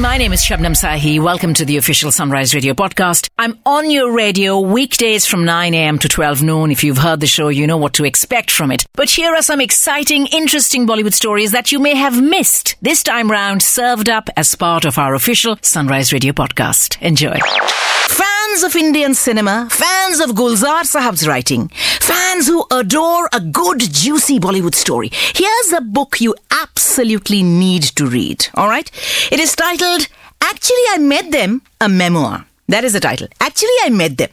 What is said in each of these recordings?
My name is Shabnam Sahi. Welcome to the official Sunrise Radio podcast. I'm on your radio weekdays from 9 a.m. to 12 noon. If you've heard the show, you know what to expect from it. But here are some exciting, interesting Bollywood stories that you may have missed this time round, served up as part of our official Sunrise Radio podcast. Enjoy. Fans of Indian cinema, fans of Gulzar Sahab's writing, fans who adore a good, juicy Bollywood story. Here's a book you absolutely need to read, alright? It is titled Actually I Met Them, a Memoir. That is the title. Actually, I met them.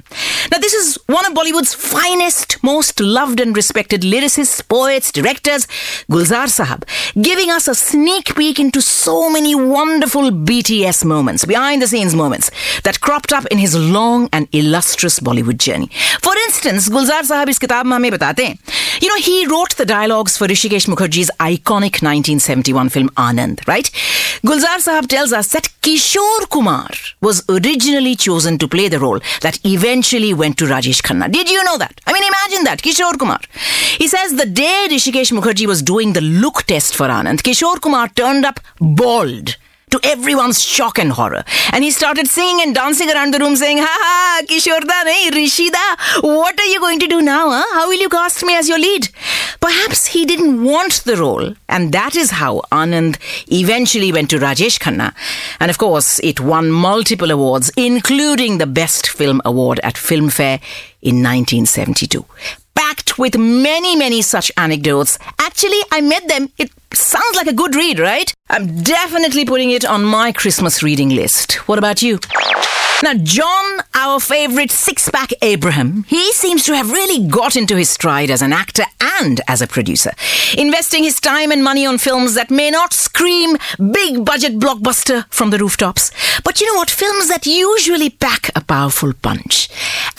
Now, this is one of Bollywood's finest, most loved and respected lyricists, poets, directors, Gulzar Sahab, giving us a sneak peek into so many wonderful BTS moments, behind the scenes moments, that cropped up in his long and illustrious Bollywood journey. For instance, Gulzar Sahab is kitab mein batate. You know, he wrote the dialogues for Hrishikesh Mukherjee's iconic 1971 film Anand, right? Gulzar Sahab tells us that Kishore Kumar was originally chosen to play the role that eventually went to Rajesh Khanna. Did you know that? I mean, imagine that. Kishore Kumar. He says the day Hrishikesh Mukherjee was doing the look test for Anand, Kishore Kumar turned up bald to everyone's shock and horror. And he started singing and dancing around the room saying, Ha ha, Kishorda nahi, Rishida, what are you going to do now? Huh? How will you cast me as your lead? Perhaps he didn't want the role. And that is how Anand eventually went to Rajesh Khanna. And of course, it won multiple awards, including the Best Film Award at Filmfare in 1972 packed with many, many such anecdotes. Actually, I met them. It sounds like a good read, right? I'm definitely putting it on my Christmas reading list. What about you? Now, John, our favorite six pack Abraham, he seems to have really got into his stride as an actor and as a producer, investing his time and money on films that may not scream big budget blockbuster from the rooftops, but you know what? Films that usually pack a powerful punch.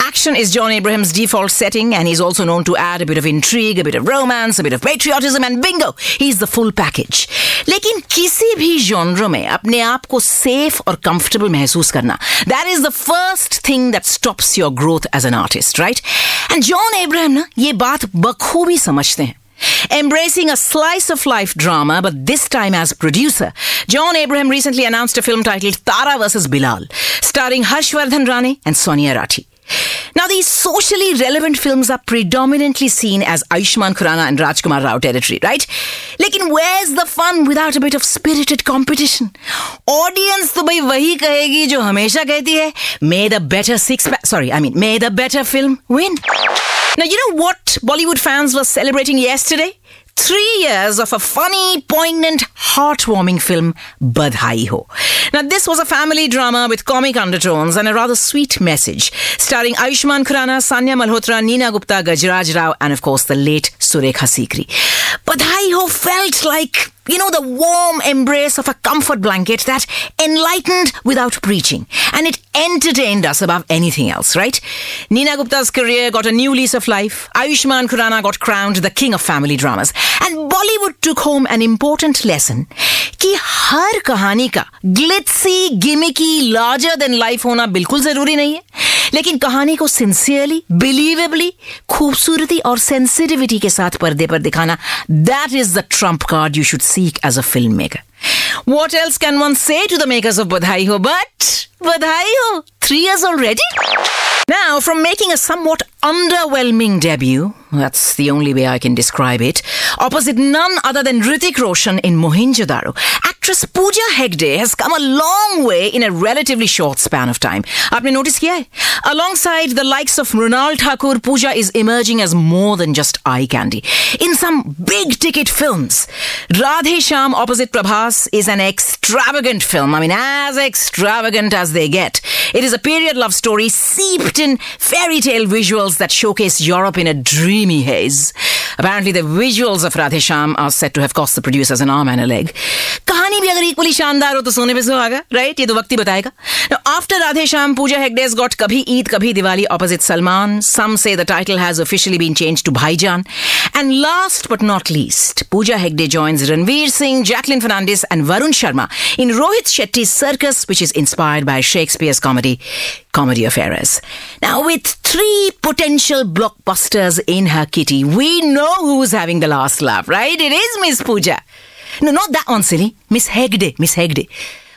Action is John Abraham's default setting, and he's also known to add a bit of intrigue, a bit of romance, a bit of patriotism, and bingo, he's the full package. लेकिन किसी भी genre में अपने आप को safe और comfortable महसूस करना that is the first thing that stops your growth as an artist, right? And John Abraham ना ये बात बखूबी समझते हैं. Embracing a slice of life drama, but this time as producer, John Abraham recently announced a film titled Tara vs. Bilal, starring Harshvardhan Rane and Sonia Rathi. Now, these socially relevant films are predominantly seen as Ayushman Khurrana and Rajkumar Rao territory, right? लेकिन where's the fun without a bit of spirited competition? Audience तो भाई वही कहेगी जो हमेशा कहती है may the better six pack, sorry, I mean may the better film win. Now, you know what Bollywood fans were celebrating yesterday? Three years of a funny, poignant, heartwarming film, Badhai Ho. Now, this was a family drama with comic undertones and a rather sweet message, starring Ayushman Khurrana, Sanya Malhotra, Neena Gupta, Gajraj Rao, and of course the late Surekha Sikri. Badhai Ho felt like you know, the warm embrace of a comfort blanket that enlightened without preaching. And it entertained us above anything else, right? Neena Gupta's career got a new lease of life. Ayushman Khurrana got crowned the king of family dramas. And Bollywood took home an important lesson कि हर कहानी का glitzy gimmicky, larger than life होना बिल्कुल जरूरी नहीं है लेकिन कहानी को सिंसियरली बिलीवेबली खूबसूरती और सेंसिटिविटी के साथ पर्दे पर दिखाना that is the trump card you should seek as a filmmaker what else can one say to the makers of Badhaai Ho but Badhaai Ho three years already now from making a somewhat underwhelming debut That's the only way I can describe it. Opposite none other than Hrithik Roshan in Mohenjo-Daro. Actress Pooja Hegde has come a long way in a relatively short span of time. Have you noticed here? Alongside the likes of Mrunal Thakur, Pooja is emerging as more than just eye candy. In some big ticket films, Radhe Shyam opposite Prabhas is an extravagant film. I mean, as extravagant as they get. It is a period love story seeped in fairy tale visuals that showcase Europe in a dream dreamy haze. Apparently, the visuals of Radhe Sham are said to have cost the producers an arm and a leg. कहानी भी अगर equally शानदार हो तो सोने पे सुहागा right ये तो वक्त ही बताएगा Now, after Radhe Sham, Pooja Hegde's got Kabhi Eid Kabhi Diwali opposite Salman. Some say the title has officially been changed to Bhaijan. And last but not least, Pooja Hegde joins Ranveer Singh, Jacqueline Fernandez, and Varun Sharma in Rohit Shetty's Circus, which is inspired by Shakespeare's comedy, of Errors. Now, with three potential blockbusters in her kitty, we know who's having the last laugh, right? It is Miss Pooja. No, not that one, silly. Miss Hegde, Miss Hegde.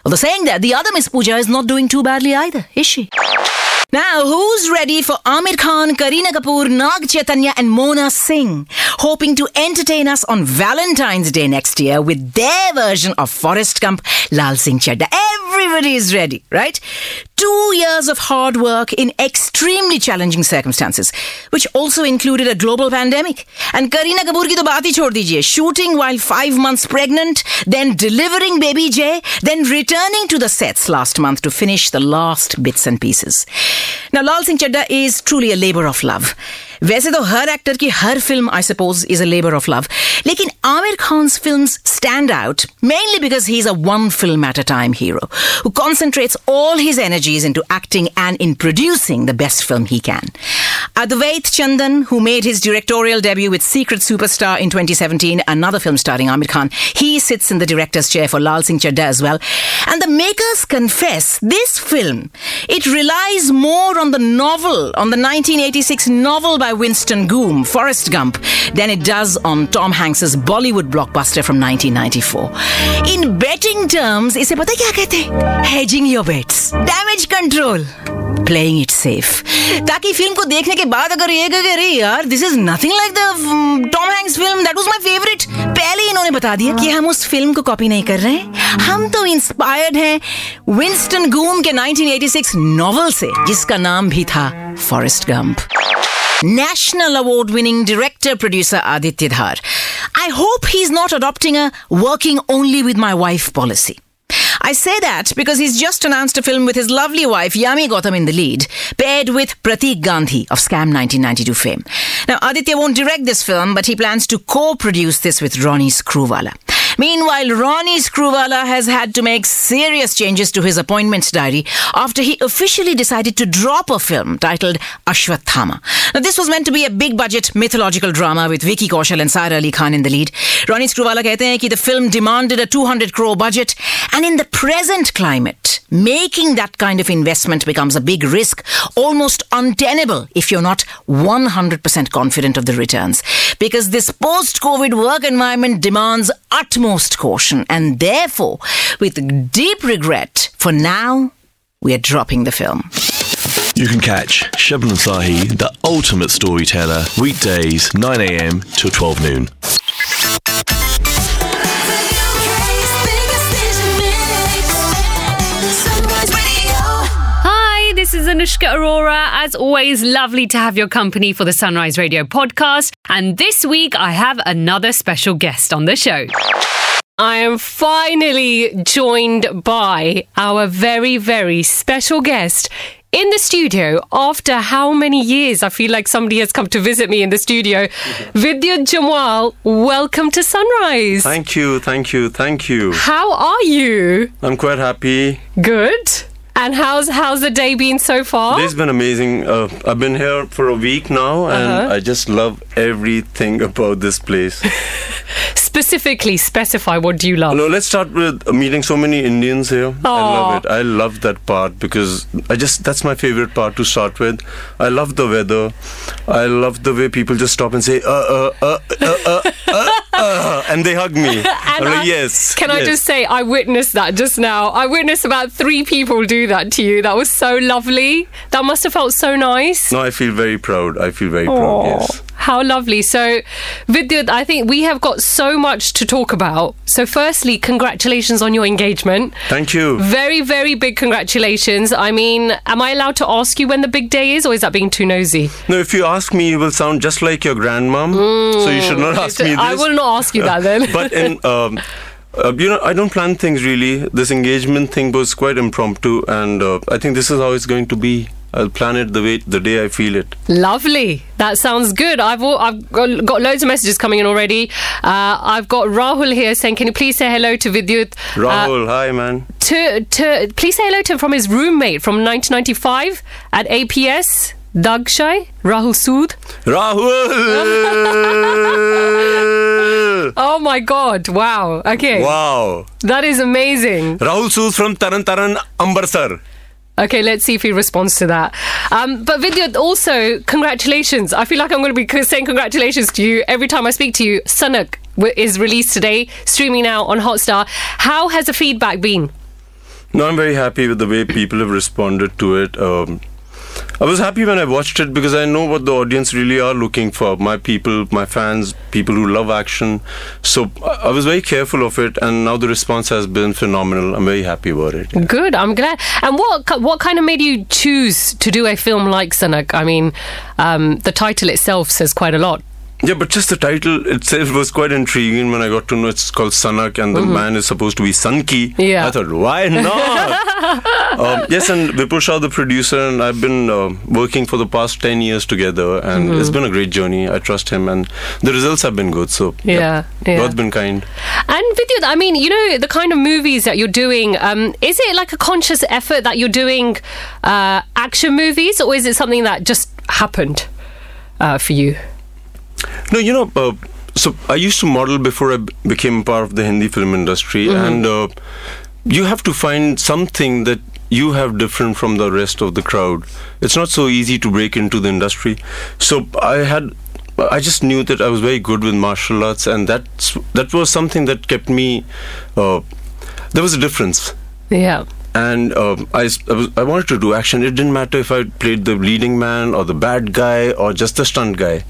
Although saying that, the other Miss Pooja is not doing too badly either, is she? Now, who's ready for Aamir Khan, Kareena Kapoor, Nag Chaitanya, and Mona Singh, hoping to entertain us on Valentine's Day next year with their version of Forrest Gump, Lal Singh Chadda? Everybody is ready, right? Two years of hard work in extremely challenging circumstances, which also included a global pandemic. And Kareena Kapoor ki to baat hi chhod dijiye. Shooting while five months pregnant, then delivering baby J, then returning to the sets last month to finish the last bits and pieces. Now, Lal Singh Chadda is truly a labor of love. वैसे तो हर actor की हर film I suppose is a labour of love लेकिन Aamir Khan's film stand out mainly because he is a one film at a time hero who concentrates all his energies into acting and in producing the best film he can Advait who made his directorial debut with Secret Superstar in 2017, another film starring Aamir Khan, he sits in the director's chair for Lal Singh Chadda as well. And the makers confess this film, it relies more on the novel, on the 1986 novel by Winston Goom, Forrest Gump, than it does on Tom Hanks's Bollywood blockbuster from 1994. In betting terms, इसे पता क्या कहते हैं? Hedging your bets. Damage control. Playing it safe. ताकि film को देखने के बाद अगर ये कहे अरे यार this is nothing like the Tom Hanks film that was my favourite पहले ही इन्होंने बता दिया कि हम उस फ़िल्म को कॉपी नहीं कर रहे हैं हम तो इंस्पायर्ड हैं विंस्टन गूम के 1986 नॉवल से जिसका नाम भी था Forrest Gump National award winning director producer Aditya Dhar. I hope he's not adopting a working only with my wife policy. I say that because he's just announced a film with his lovely wife Yami Gautam in the lead, paired with Pratik Gandhi of Scam 1992 fame. Now, Aditya won't direct this film, but he plans to co produce this with Ronnie Screwvala. Meanwhile, Ronnie Screwvala has had to make serious changes to his appointments diary after he officially decided to drop a film titled Ashwathama. Now, this was meant to be a big budget mythological drama with Vicky Kaushal and Sara Ali Khan in the lead. Ronnie Screwvala says that the film demanded a 200 crore budget and in the present climate, making that kind of investment becomes a big risk, almost untenable if you're not 100% confident of the returns. Because this post-COVID work environment demands utmost caution and therefore, with deep regret, for now, we are dropping the film. You can catch Shabnam Sahi, the ultimate storyteller, weekdays 9am till 12 noon. The UK's biggest station mix. Sunrise Radio. Hi, this is Anushka Arora. As always, lovely to have your company for the Sunrise Radio podcast. And this week, I have another special guest on the show. I am finally joined by our very, very special guest in the studio after how many years? I feel like somebody has come to visit me in the studio. Vidyut Jammwal, welcome to Sunrise. Thank you, thank you, thank you. How are you? I'm quite happy. Good. And how's how's the day been so far? Today's been amazing. Uh, I've been here for a week now, and Uh-huh. I just love everything about this place. Specifically, specify what do you love? no, let's start with meeting so many Indians here. I love it. I love that part because I just that's my favorite part to start with. I love the weather. I love the way people just stop and say uh uh uh uh uh uh. Uh. and they hug me. I- yes. Can I just say, I witnessed that just now. I witnessed about three people do that to you. That was so lovely. That must have felt so nice. No, I feel very proud. I feel very proud. Yes. How lovely. So, Vidyut, I think we have got so much to talk about. So, firstly, congratulations on your engagement. Thank you. Very, very big congratulations. I mean, am I allowed to ask you when the big day is, or is that being too nosy? No, if you ask me, you will sound just like your grandmom. So you should not ask me this. I will not ask you that then. but in um, uh, you know, I don't plan things really. This engagement thing was quite impromptu, and uh, I think this is how it's going to be. I'll plan it the way the day I feel it. Lovely. That sounds good. I've all, I've got, got loads of messages coming in already. Uh, I've got Rahul here saying, "Can you please say hello to Vidyut?" Uh, Rahul, hi man. to to please say hello to him from his roommate from 1995 at APS. Dagshai, Rahul Sood. Rahul! Oh my God! Wow. Okay, wow. that is amazing. Rahul Sood from Taran Taran, Ambersar. Okay, let's see if he responds to that. Um, but Vidyut, also congratulations. I feel like I'm going to be saying congratulations to you every time I speak to you. Sanak w- is released today, streaming now on Hotstar. How has the feedback been? No, I'm very happy with the way people have responded to it. Um, I was happy when I watched it because I know what the audience really are looking for. My people, my fans, people who love action. So I was very careful of it, and now the response has been phenomenal. I'm very happy about it. Good, I'm glad. And what what kind of made you choose to do a film like Sanak? I mean, um, the title itself says quite a lot. Yeah, but just the title itself was quite intriguing when I got to know it's called Sanak and the man is supposed to be Sanki. Mm-hmm. Yeah. I thought, why not? um, yes, and Vipul Shah, the producer, and I've been uh, working for the past 10 years together, and Mm-hmm. it's been a great journey. I trust him, and the results have been good. So, Yeah, yeah. God's been kind. And Vidyut, I mean, you know, the kind of movies that you're doing, um, is it like a conscious effort that you're doing uh, action movies, or is it something that just happened uh, for you? No, you know, uh, so I used to model before I b- became part of the Hindi film industry, Mm-hmm. and uh, you have to find something that you have different from the rest of the crowd. It's not so easy to break into the industry. So I had. I just knew that I was very good with martial arts, and that's that was something that kept me. Uh, there was a difference, Yeah. and um, I, I was, I wanted to do action. It didn't matter if I played the leading man or the bad guy or just the stunt guy.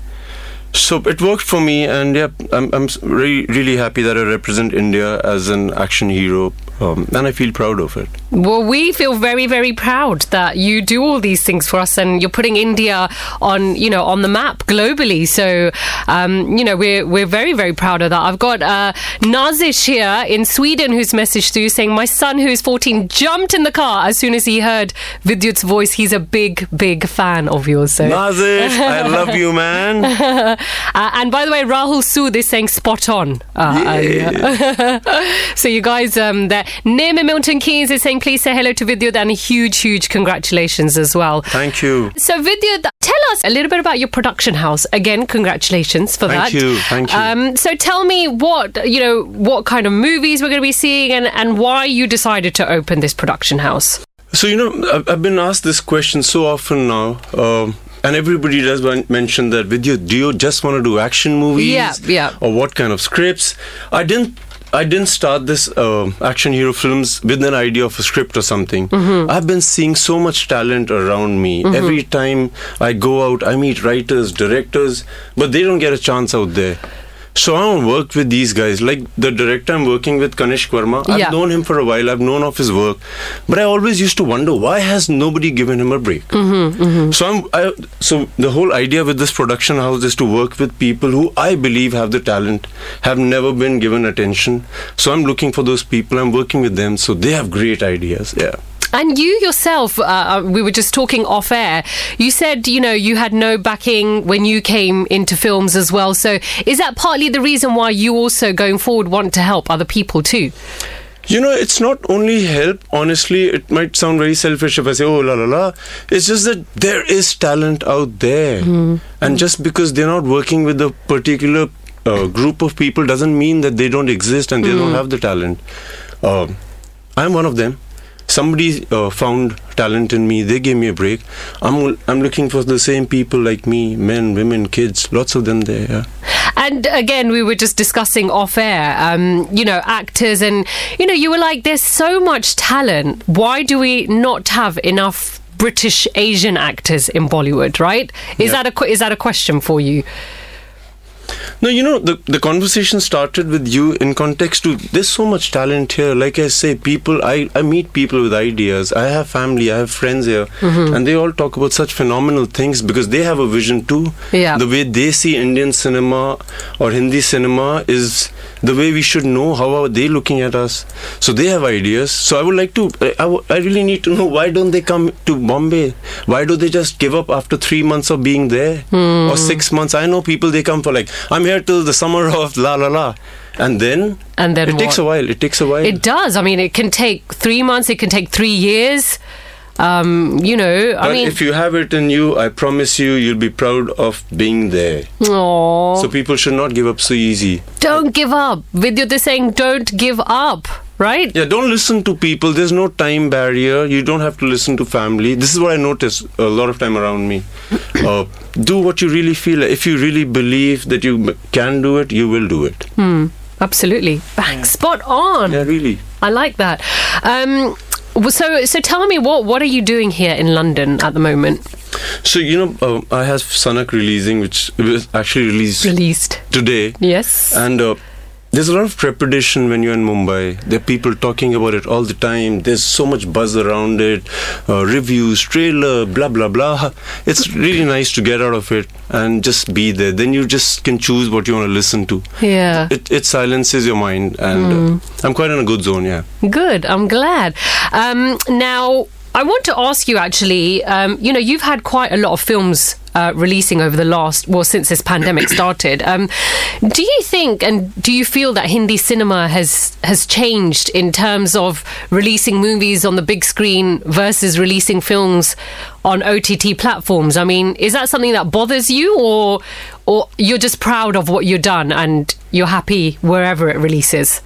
So it worked for me, and yeah, I'm I'm really really happy that I represent India as an action hero, um, and I feel proud of it. Well, we feel very, very proud that you do all these things for us, and you're putting India on, you know, on the map globally. So, um, you know, we're we're very, very proud of that. I've got uh, Nazish here in Sweden who's messaged through saying, "My son, who is 14, jumped in the car as soon as he heard Vidyut's voice. He's a big, big fan of yours." So, Nazish, I love you, man. uh, and by the way, Rahul Sood is saying spot on. Uh, earlier. so you guys, um, there. Name Milton Keynes is saying, please say hello to Vidyut and a huge, huge congratulations as well. Thank you. So Vidyut, tell us a little bit about your production house. Again, congratulations for Thank that. you, thank you. Um, so tell me what you know, what kind of movies we're going to be seeing, and and why you decided to open this production house. So you know, I've, I've been asked this question so often now, um, and everybody does mention that. With you, do you just want to do action movies? Yeah, yeah. Or what kind of scripts? I didn't. I didn't start this uh, action hero films with an idea of a script or something. Mm-hmm. I've been seeing so much talent around me. Every time I go out, I meet writers, directors, but they don't get a chance out there. So I want to work with these guys. Like the director I'm working with, Kanishk Verma. I've Yeah. known him for a while. I've known of his work, but I always used to wonder why has nobody given him a break. Mm-hmm, So I'm. I, so the whole idea with this production house is to work with people who I believe have the talent, have never been given attention. So I'm looking for those people. I'm working with them, so they have great ideas. Yeah. And you yourself, uh, uh, we were just talking off air. You said, you know, you had no backing when you came into films as well. So is that partly the reason why you also going forward want to help other people too? You know, it's not only help. Honestly, it might sound very selfish if I say, "Oh la la la." It's just that there is talent out there, and just because they're not working with a particular uh, group of people doesn't mean that they don't exist and they don't have the talent. Um I'm one of them. Somebody uh, found talent in me. They gave me a break. I'm I'm looking for the same people like me, men, women, kids. Lots of them there. Yeah. and again, we were just discussing off air, um, you know, actors, and you know, you were like, "There's so much talent. Why do we not have enough British Asian actors in Bollywood?" Right? Is Yeah. that a is that a question for you? No, you know, the, the conversation started with you in context to there's so much talent here. Like I say, people, I, I meet people with ideas. I have family, I have friends here, Mm-hmm. and they all talk about such phenomenal things because they have a vision too. Yeah. The way they see Indian cinema or Hindi cinema is the way we should know how are they looking at us. So they have ideas. So I would like to, I I really need to know why don't they come to Bombay? Why do they just give up after three months of being there Hmm. or six months? I know people they come for like I'm here till the summer of la la la, and then And then it takes a while. It takes a while. It does. I mean, it can take three months. It can take three years. Um, you know, I mean, if you have it in you, I promise you, you'll be proud of being there. aw, So people should not give up so easy. don't give up. Vidyut is saying, don't give up. Right? Yeah, don't listen to people. There's no time barrier. You don't have to listen to family. This is what I notice a lot of time around me. Uh, do what you really feel. If you really believe that you can do it, you will do it. Absolutely. Bang, spot on. Yeah, really. I like that. Um, so, so tell me what what are you doing here in London at the moment? So you know, uh, I have Sanak releasing, which was actually released Released. today. Yes. And uh, there's a lot of trepidation when you're in Mumbai. There are people talking about it all the time. There's so much buzz around it, uh, reviews, trailer, blah blah blah. It's really nice to get out of it and just be there. Then you just can choose what you want to listen to. yeah. It it silences your mind, and uh, I'm quite in a good zone. Yeah. Good. I'm glad. Um, now, I want to ask you actually, um, you know, you've had quite a lot of films uh, releasing over the last, well, since this pandemic started. Um, do you think and do you feel that Hindi cinema has has changed in terms of releasing movies on the big screen versus releasing films on OTT platforms? I mean, is that something that bothers you, or or you're just proud of what you've done and you're happy wherever it releases?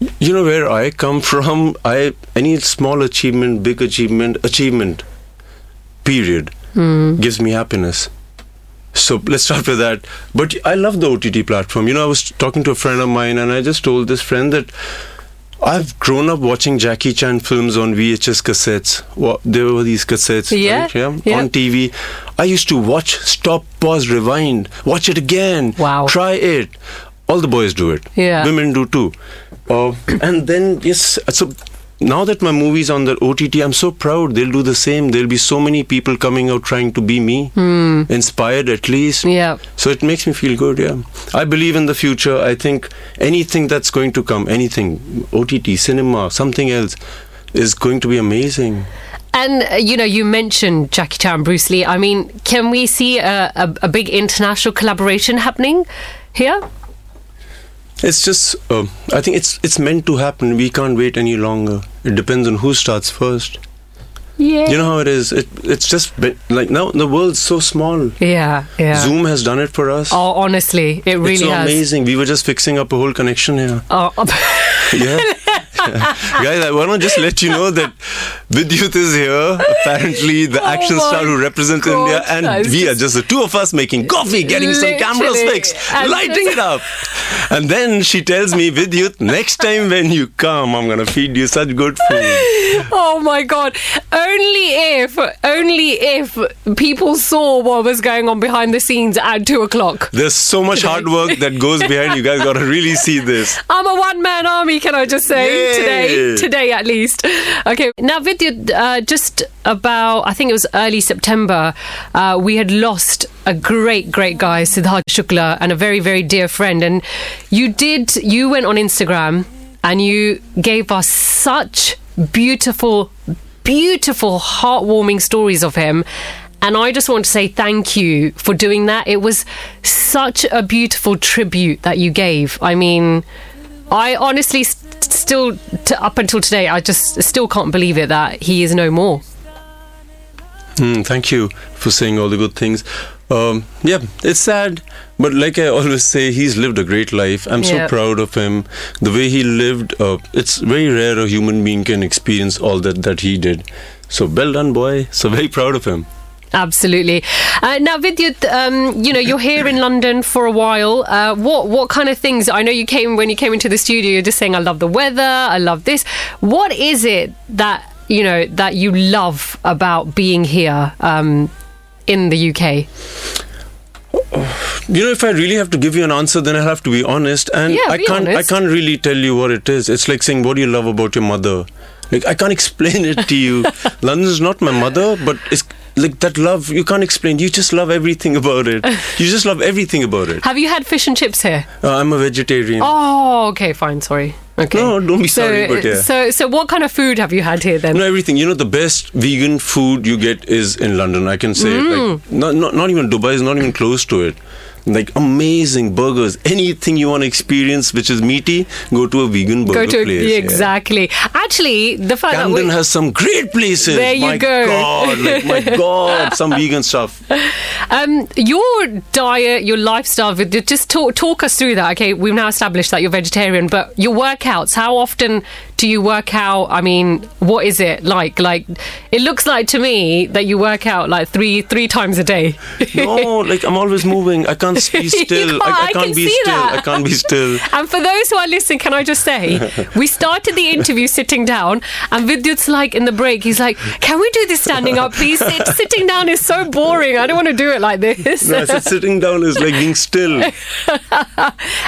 You know where I come from. I any small achievement, big achievement, achievement, period, hmm. gives me happiness. So let's start with that. But I love the OTT platform. You know, I was talking to a friend of mine, and I just told this friend that I've grown up watching Jackie Chan films on VHS cassettes. What there were these cassettes, Yeah, right? yeah, yeah. on TV. I used to watch, stop, pause, rewind, watch it again. Wow. Try it. All the boys do it. Yeah. Women do too. Uh, and then yes, so now that my movie's on the OTT, I'm so proud. They'll do the same. There'll be so many people coming out trying to be me, inspired at least. Yeah. So it makes me feel good. Yeah, I believe in the future. I think anything that's going to come, anything, OTT, cinema, something else, is going to be amazing. And uh, you know, you mentioned Jackie Chan, Bruce Lee. I mean, can we see a, a, a big international collaboration happening here? It's just, uh, I think it's it's meant to happen. We can't wait any longer. It depends on who starts first. Yeah. You know how it is. It it's just been, like now the world's so small. yeah, yeah. Zoom has done it for us. Oh, honestly, it really it's so has. amazing. We were just fixing up a whole connection here. Oh, Yeah. Guys, I want to just let you know that Vidyut is here. Apparently, the oh action Oh my star who represents God, India, and we are just- the two of us making coffee, getting some cameras fixed, And lighting it up. And then she tells me, Vidyut, next time when you come, I'm going to feed you such good food. oh my god! Only if, only if people saw what was going on behind the scenes at two o'clock. There's so much hard work that goes behind. You guys got to really see this. I'm a one man army, can I just say? Today, today at least. Okay, now Vidyut, uh, just about, I think it was early September, uh, we had lost a great, great guy, Siddharth Shukla, and a very, very dear friend. And you did, you went on Instagram and you gave us such beautiful, beautiful, heartwarming stories of him. And I just want to say thank you for doing that. It was such a beautiful tribute that you gave. I mean, I honestly st- still, t- up until today, I just still can't believe it that he is no more. Mm, thank you for saying all the good things. Um, yeah, it's sad, but like I always say, he's lived a great life. I'm Yeah. so proud of him. The way he lived, uh, it's very rare a human being can experience all that that he did. So well done, boy. So very proud of him. Absolutely. Uh, now, Vidyut, um, you know you're here in London for a while. Uh, what what kind of things? I know you came when you came into the studio. You're just saying, "I love the weather. I love this." What is it that you know that you love about being here um, in the UK? You know, if I really have to give you an answer, then I'll have to be honest. And Yeah, I can't. honest. I can't really tell you what it is. It's like saying, "What do you love about your mother?" Like I can't explain it to you. London's not my mother, but it's like that love you can't explain. You just love everything about it. You just love everything about it. Have you had fish and chips here? Uh, I'm a vegetarian. Oh, okay, fine. Sorry. Okay. No, don't be so, sorry, but yeah. So, so what kind of food have you had here then? Know everything. You know the best vegan food you get is in London. I can say it. Mm. Like not, not not even Dubai is not even close to it. Like amazing burgers. Anything you want to experience which is meaty, go to a vegan burger Go to place. yeah, yeah. exactly. Actually, the fact Camden we, has some great places. There you my go. God, like, my God, some vegan stuff. Um, your diet, your lifestyle, just talk talk us through that. Okay, we've now established that you're vegetarian, but your workouts. How often do you work out? I mean, what is it like? Like, it looks like to me that you work out like three three times a day. No, like I'm always moving. I can't be still. can't, I, I I can't can be still. that. I can't be still. And for those who are listening, can I just say, we started the interview sitting down, and Vidyut's like in the break, he's like, "Can we do this standing up, please? Sit, sitting down is so boring. I don't want to do it like this." No, I said sitting down is like being still.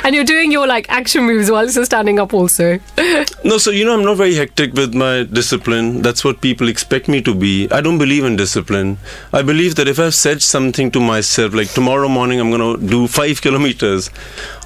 and you're doing your like action moves while you're standing up, also. No, so you know, I'm not very hectic with my discipline. That's what people expect me to be. I don't believe in discipline. I believe that if I've said something to myself, like tomorrow morning I'm going to do five kilometers,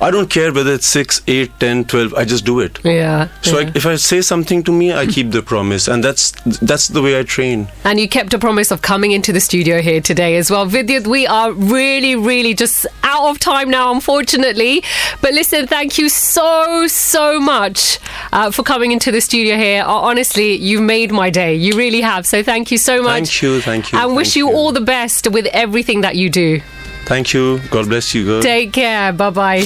I don't care whether it's six, eight, ten, twelve. I just do it. Yeah. So yeah. I, if I say something to me, I keep the promise, and that's that's the way I train. And you kept a promise of coming into the studio here today as well. Vidyut, we are really, really just out of time now, unfortunately. But listen, thank you so, so much uh, for coming into the studio here. Uh, honestly, you've made my day. You really have. So thank you so much. Thank you, thank you, And wish you, you. all the best with everything that you do. Thank you. God bless you, girl. Take care. Bye bye.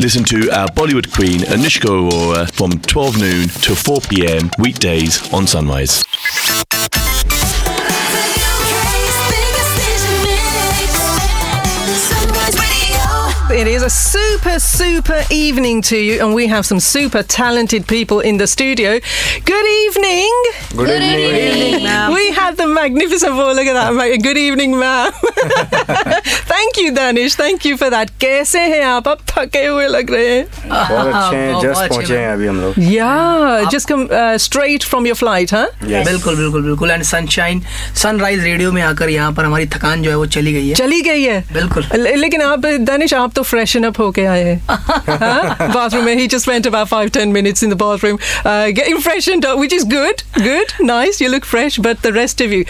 Listen to our Bollywood queen, Anushka Arora, from 12 noon to 4 pm weekdays on Sunrise. Sunrise It is a super, super evening to you, and we have some super talented people in the studio. Good evening. Good, evening. We have the magnificent oh, look at that. ma- Good evening, ma'am. Thank you, Danish. Thank you for that. कैसे हैं आप अब थके हुए लग रहे हैं बहुत अच्छे हैं जस्ट पहुंचे हैं अभी हम लोग Yeah, just come uh, straight from your flight, huh? बिल्कुल बिल्कुल बिल्कुल एंड सनशाइन सनराइज रेडियो में आकर यहाँ पर हमारी थकान जो है वो चली गई है चली गई है बिल्कुल ले- लेकिन आप दानिश आप तो फ्रेशन अप होके आए हैं बाथरूम में he just spent about five ten minutes in the bathroom uh, getting freshened up which is good good nice you look fresh but the rest of you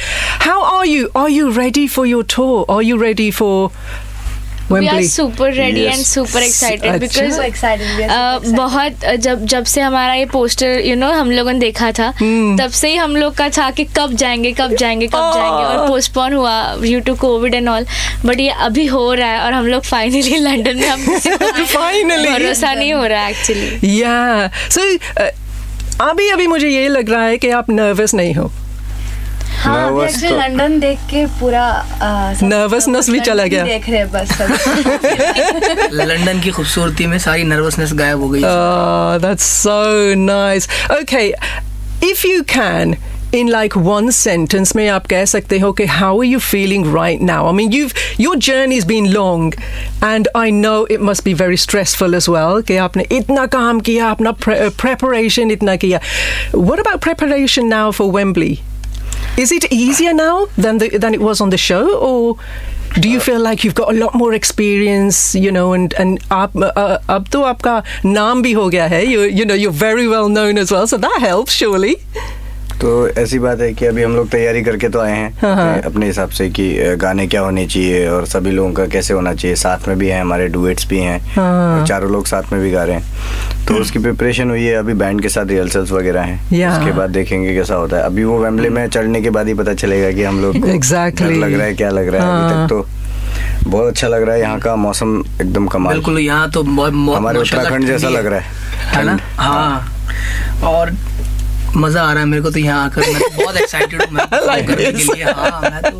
how are you are you ready for your tour are you ready for We are super ready Yes. and super excited because uh, बहुत uh, जब जब से हमारा ये poster you know हम लोगों ने देखा था तब से ही हम लोग का था कि कब जाएँगे कब जाएँगे कब जाएँगे और पोस्टपोन हुआ due to covid and all but ये अभी हो रहा है और हम लोग फाइनली लंदन में हम Finally. भरोसा नहीं हो रहा है एक्चुअली yeah. So uh, अभी अभी मुझे ये लग रहा है कि आप नर्वस नहीं हो। हाँ अभी Nervous एक्चुअली तो- लंदन देख के पूरा uh, सब- Nervousness भी लंदन चला ही गया। देख रहे हैं बस सब लंदन की खूबसूरती में सारी नर्वसनेस गायब हो गई Oh, that's so nice. Okay, if you can, in like one sentence, may आप कह सकते हो कि how are you feeling right now? I mean, you've your journey's been long, and I know it must be very stressful as well. कि आपने इतना काम किया, अपना pre- uh, preparation इतना किया. What about preparation now for Wembley? Is it easier now than the, than it was on the show, or do you feel like you've got a lot more experience, you know, and and आप uh, अब तो आपका नाम भी हो गया है, you you know you're very well known as well, so that helps surely. तो ऐसी बात है कि अभी हम लोग तैयारी करके तो आए हैं। अपने- अपने हिसाब से कि गाने क्या होने चाहिए और सभी लोगों का कैसे होना चाहिए। साथ में भी हैं हमारे डुएट्स भी हैं। और चारों लोग साथ में भी गा रहे हैं। तो उसकी प्रिपरेशन हुई है अभी बैंड के साथ रिहर्सल्स वगैरह हैं। उसके बाद देखेंगे कैसा होता है। अभी वो वेम्बले में चढ़ने के बाद ही पता चलेगा कि हम लोग. डर लग रहा है क्या लग रहा है अभी तक तो। बहुत अच्छा लग रहा है यहाँ का मौसम एकदम कमाल। बिल्कुल यहाँ तो हमारे उत्तराखंड जैसा लग रहा है। है। ना? ठंड। हाँ। और मज़ा आ रहा है मेरे को तो यहाँ आकर। मैं तो बहुत एक्साइटेड हूँ मैं करने के लिए हाँ मैं तो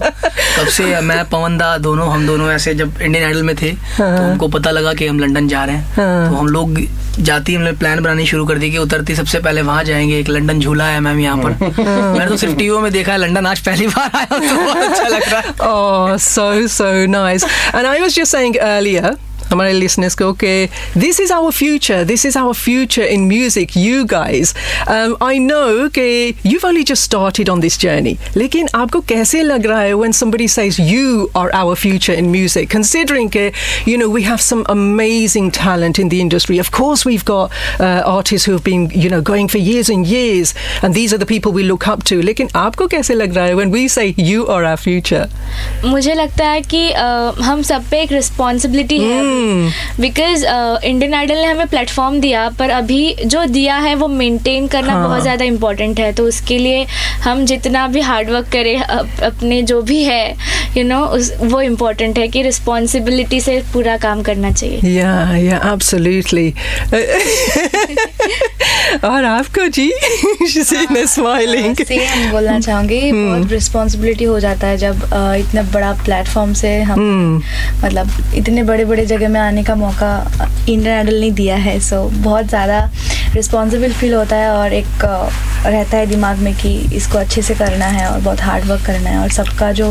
कब से मैं पवन दा दोनों हम दोनों ऐसे जब इंडियन आइडल में थे तो उनको पता लगा कि हम लंदन जा रहे हैं। तो हम लोग जाती हमने प्लान बनानी शुरू कर दी कि उतरती सबसे पहले वहाँ जाएँगे एक लंदन झूला है मैम यहाँ पर। मैंने तो सिर्फ़ टीवी में देखा है लंदन आज पहली बार आया तो अच्छा लग रहा है। Oh, so, so nice. And I was just saying earlier, हमारे listeners को कि this is our future, this is our future in music, you guys. Um, I know कि you've only just started on this journey, लेकिन आपको कैसे लग रहा है when somebody says you are our future in music, considering कि, you know, we have some amazing talent in the industry. Of course, we've got uh, artists who have been, you know, going for years and years, and these are the people we look up to. लेकिन आपको कैसे लग रहा है when we say you are our future? मुझे लगता है कि अ, हम सब पे एक रिस्पॉन्सिबिलिटी है बिकॉज़ इंडियन आइडल ने हमें प्लेटफॉर्म दिया पर अभी जो दिया है वो मेंटेन करना हाँ। बहुत ज़्यादा इम्पोर्टेंट है तो उसके लिए हम जितना भी हार्डवर्क करें अप, अपने जो भी है यू you नो know, वो इम्पोर्टेंट है कि रिस्पॉन्सिबिलिटी से पूरा काम करना चाहिए Yeah, yeah, absolutely. और आपको जी sitting there smiling. सेम बोलना चाहूँगी बहुत रिस्पॉन्सिबिलिटी हो जाता है जब इतना बड़ा प्लेटफॉर्म से हम मतलब इतने बड़े बड़े जगह आगे में आने का मौका इंडियन आइडल ने दिया है सो बहुत ज़्यादा रिस्पॉन्सिबल फील होता है और एक रहता है दिमाग में कि इसको अच्छे से करना है और बहुत हार्ड वर्क करना है और सबका जो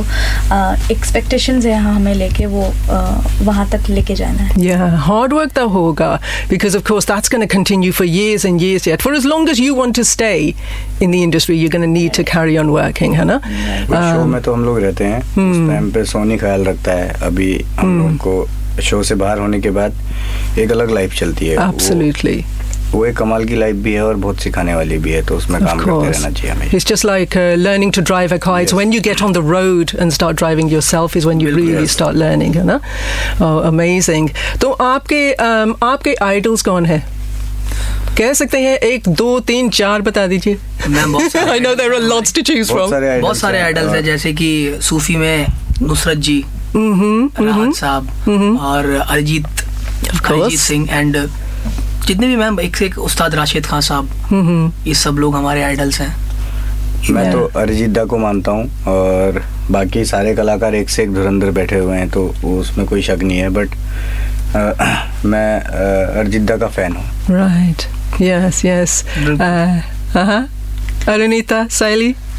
एक्सपेक्टेशन है हाँ हमें लेके वो वहाँ तक लेके जाना है। या हार्ड वर्क तो होगा because of course that's gonna continue for years and years yet for as long as you want to stay in the industry you gonna need to carry on working है ना? Show में तो हम लोग रहते हैं। उस टाइम पे सोनी ख्याल रखता है। अभी हम hmm. को शो से बाहर होने के बाद एक अलग लाइफ चलती है। Absolutely. वो एक कमाल की लाइफ भी है और बहुत सिखाने वाली भी है तो उसमें काम करते रहना चाहिए हमें। It's just like learning to drive a car it's when you get on the road and start driving yourself is when you really start learning है ना? Oh, अमेजिंग तो आपके um, आपके आइडल्स कौन है? कह सकते हैं एक दो तीन चार बता दीजिए। I know there are lots to choose from बहुत सारे आइडल्स हैं जैसे कि सूफी में नुसरत जी। राहत साहब और अरिजीत अरिजीत सिंह एंड जितने भी मैम एक से एक उस्ताद राशिद खान साहब Mm-hmm. ये सब लोग हमारे आइडल्स हैं। मैं तो अरिजीत दा को मानता हूँ और बाकी सारे कलाकार एक से एक धुरंधर बैठे हुए हैं तो उसमें कोई शक नहीं है बट मैं अ, अरिजीत दा का फ़ैन हूँ। Right. Yes, yes. Uh,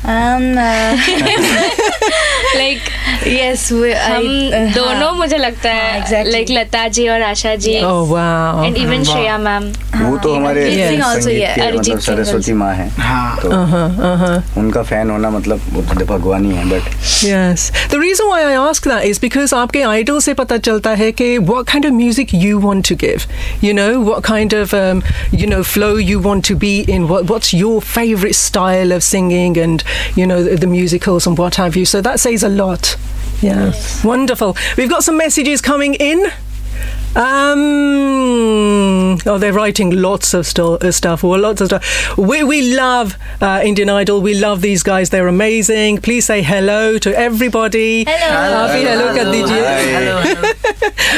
um, uh, like yes we, हम I, uh, हाँ. दोनों मुझे लगता है हाँ, exactly. like लता जी और Asha ji. Oh wow. And even Shreya ma'am वो तो हमारे मतलब सरस्वती माँ है. हाँ. तो उनका फ़ैन होना मतलब तो भगवान ही है but yes the reason why I ask that is because आपके आइडल से पता चलता है कि what kind of music you want to give you know what kind of you know flow you want to be in what's your favourite style of singing and you know the, the musicals and what have you. So that says a lot. Yeah. Wonderful. We've got some messages coming in. Um, oh, they're writing lots of uh, stuff. Well, lots of stuff. We, we love uh, Indian Idol. We love these guys. They're amazing. Please say hello to everybody. Hello. Uh, hello. hello, hello, hello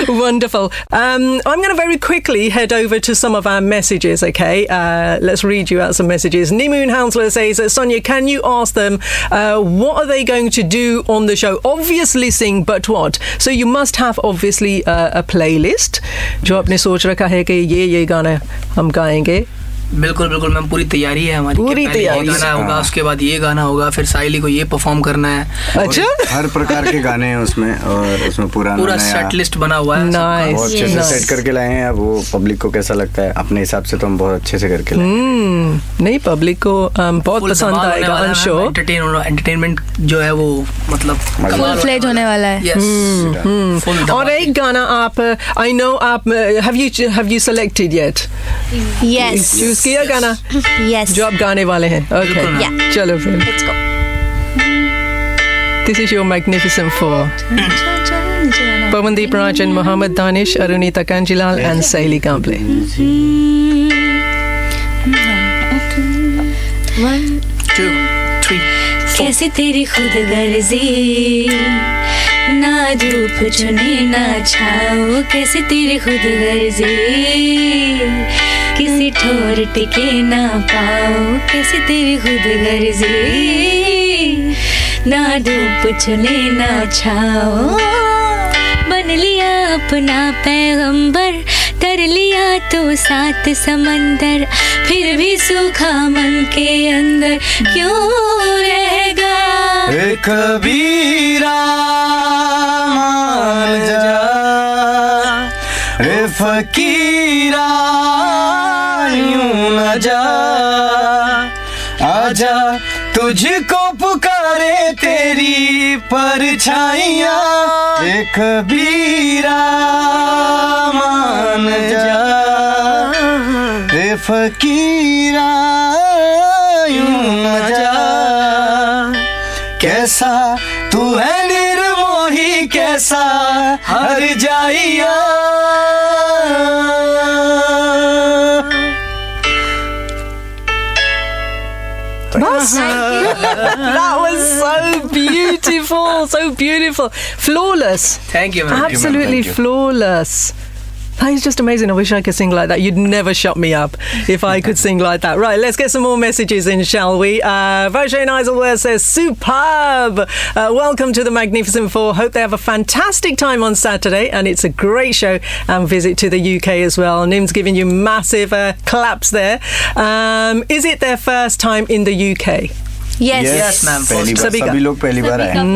Wonderful. Um, I'm going to very quickly head over to some of our messages, okay? Uh, let's read you out some messages. Nimoon Hounslow says, Sonia, can you ask them uh, what are they going to do on the show? Obviously sing, but what? So you must have, obviously, uh, a playlist. जो आपने सोच रखा है कि ये ये गाना हम गाएँगे। बिल्कुल बिल्कुल मैम पूरी तैयारी है हमारी। पूरी तैयारी। गाना होगा हाँ। उसके बाद ये गाना होगा फिर साइली को ये परफॉर्म करना है। अच्छा? हर प्रकार के गाने हैं उसमें और उसमें पुराना पूरा सेट लिस्ट बना हुआ है. बहुत अच्छे से सेट करके लाए हैं अब वो पब्लिक को कैसा लगता है? अपने हिसाब से तो हम बहुत अच्छे से करके लाए हम्म, नहीं पब्लिक को बहुत पसंद आएगा entertain- entertainment जो है वो मतलब फुल फ्लेज होने वाला है। Yes full Hmm. और एक गाना आप आई नो आप have you have you selected yet yes choose किया गाना यस जो आप गाने वाले हैं ओके बिल्कुल, चलो फिर let's go this is your magnificent four Pawandeep Rajan, Muhammad Danish, Arunita Kanjilal, and Saili Gamble. Two three कैसी तेरी खुद गर्जी ना धूप चुने ना छाओ कैसी तेरी खुद गर्जी ठोर टिके ना पाओ कैसे तेरी खुद गर्जी। ना धूप चले, ना छाओ बन लिया अपना पैगंबर, तर लिया तो सात समंदर। फिर भी सूखा मन के अंदर क्यों रहेगा? कबीरा जा। फकीरा यूँ न जा? आजा तुझको पुकारे तेरी परछाइया। ए बीरा मान जा। ए फकीरा यूँ न जा। कैसा तू है निर्मोही कैसा हर जाइया। that was so beautiful, so beautiful, flawless. Thank you, man. Absolutely Thank you. flawless. That is just amazing. I wish I could sing like that. You'd never shut me up if I could sing like that. Right, let's get some more messages in, shall we? Uh, Roger Niselworth says, superb. Uh, welcome to the Magnificent Four. Hope they have a fantastic time on Saturday and it's a great show and visit to the UK as well. Nim's giving you massive uh, claps there. Um, is it their first time in the UK? Yes. Yes, ma'am. पहली बार सभी सभी लोग पहली बार आए हैं। Hmm.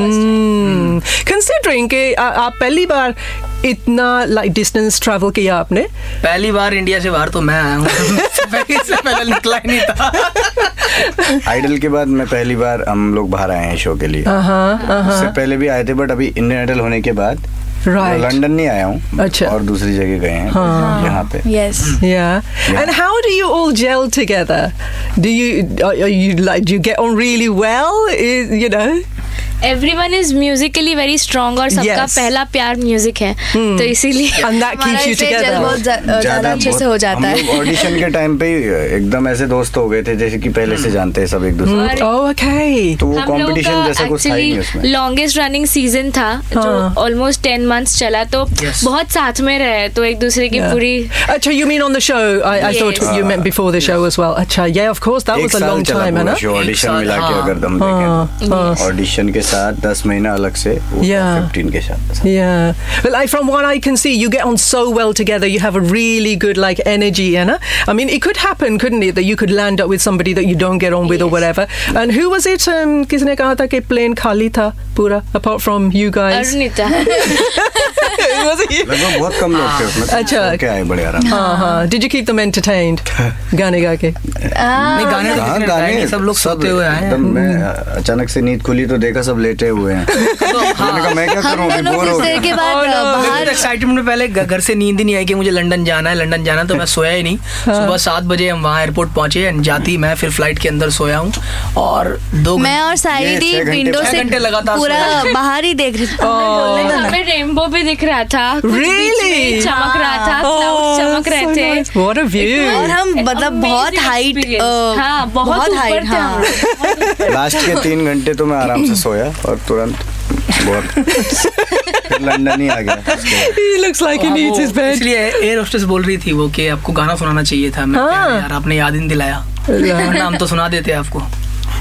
कि आप पहली बार इतना लाइक डिस्टेंस ट्रैवल किया आपने पहली बार इंडिया से बाहर तो मैं आया हूँ पहले से पहले निकला ही नहीं था आइडल के बाद मैं पहली बार हम लोग बाहर आए हैं शो के लिए हाँ उससे पहले भी आए थे बट अभी इंडियन आइडल होने के बाद Right. लंदन नहीं आया हूँ अच्छा। और दूसरी जगह गए हैं यहाँ पे Yes. Yeah. And how do you all gel together? Do you are, you like do you get on really well? Is, you know? Everyone is musically very strong और सबका Yes. पहला प्यार म्यूज़िक है तो इसीलिए जल ज़्यादा अच्छे से हो जाता है ऑडिशन के टाइम पे एकदम ऐसे दोस्त हो गए थे जैसे कि पहले से जानते हैं सब एक दूसरे को। तो वो कंपटीशन जैसा कुछ था ही नहीं उसमें लॉन्गेस्ट रनिंग सीज़न था हाँ. जो ऑलमोस्ट टेन मंथ्स चला तो yes. बहुत साथ में रहे तो एक दूसरे की yeah. पूरी अच्छा you mean on the show I I thought you meant before the show as well अच्छा yeah of course that was a long time है ना? ऑडिशन मिला के हाँ। अगर दम देखें तो। ऑडिशन के साथ 10 महीना अलग से 15 के साथ yeah well I from what I can see you get on so well together you have a really good like energy है ना? I mean it could happen couldn't it that you could land up with somebody that you don't get on with yes. or whatever? And who was it um, किसने कहा था कि plane खाली था? पूरा apart from you guys? Arunita was it you? लगभग बहुत कम लोग थे उसमें अच्छा। सो के आए बड़े आराम। हाँ हाँ Did you keep them entertained? गाने गा के. नहीं गाने तो कहाँ किसी ने गाए नहीं, सब लोग सोते हुए आए एकदम हैं मैं अचानक से नींद खुली तो देखा सब लेटे हुए हैं मैंने कहा मैं क्या करूँ अभी बोर हो गया के बाद मेरे बाहर तो एक्साइटमेंट में पहले घर से नींद ही नहीं आई कि मुझे लंदन जाना है लंदन जाना तो मैं सोया ही नहीं सुबह सात बजे हम वहाँ एयरपोर्ट पहुँचे एंड जाती मैं फिर फ़्लाइट के अंदर सोया हूँ और दो मैं और ये साहिदी विंडो से घंटे लगातार पूरा बाहर ही देख रहे थे। हमें रेनबो भी दिख रहा था। Really? चमक रहा था चमक रहे थे। nice. What a और हम मतलब बहुत हाइट हाँ बहुत हाइट थे हाँ। लास्ट के तीन घंटे तो मैं आराम से सोया और तुरंत बहुत लंदन ही आ गया। He looks like he हाँ, needs his bed. इसलिए एयर होस्टेस बोल रही थी वो कि आपको गाना सुनाना चाहिए था। मैं हाँ। यार आपने याद ही दिलाया। हम तो सुना देते आपको।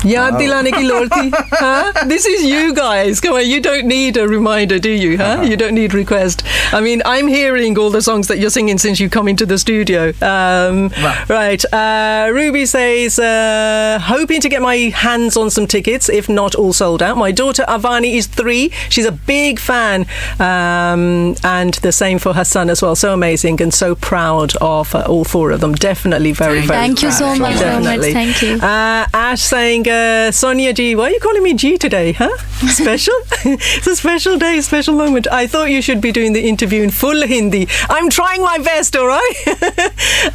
याद दिलाने की लोड़ थी huh? This is you guys. Come on, you don't need a reminder, do you? Huh? You don't need request. I mean, I'm hearing all the songs that you're singing since you come into the studio. Um, Wow. right. Uh, Ruby says, uh, hoping to get my hands on some tickets, if not all sold out. My daughter Avani is three. She's a big fan. Um, and the same for her son as well. So amazing and so proud of uh, all four of them. Definitely very, very Thank you so proud. much, so much. Definitely. Thank you. Uh, Ash saying, uh, Sonia G. Why are you calling me G today, huh? Special? it's a special day, special moment. I thought you should be doing the interview in full Hindi. I'm trying my best, all right?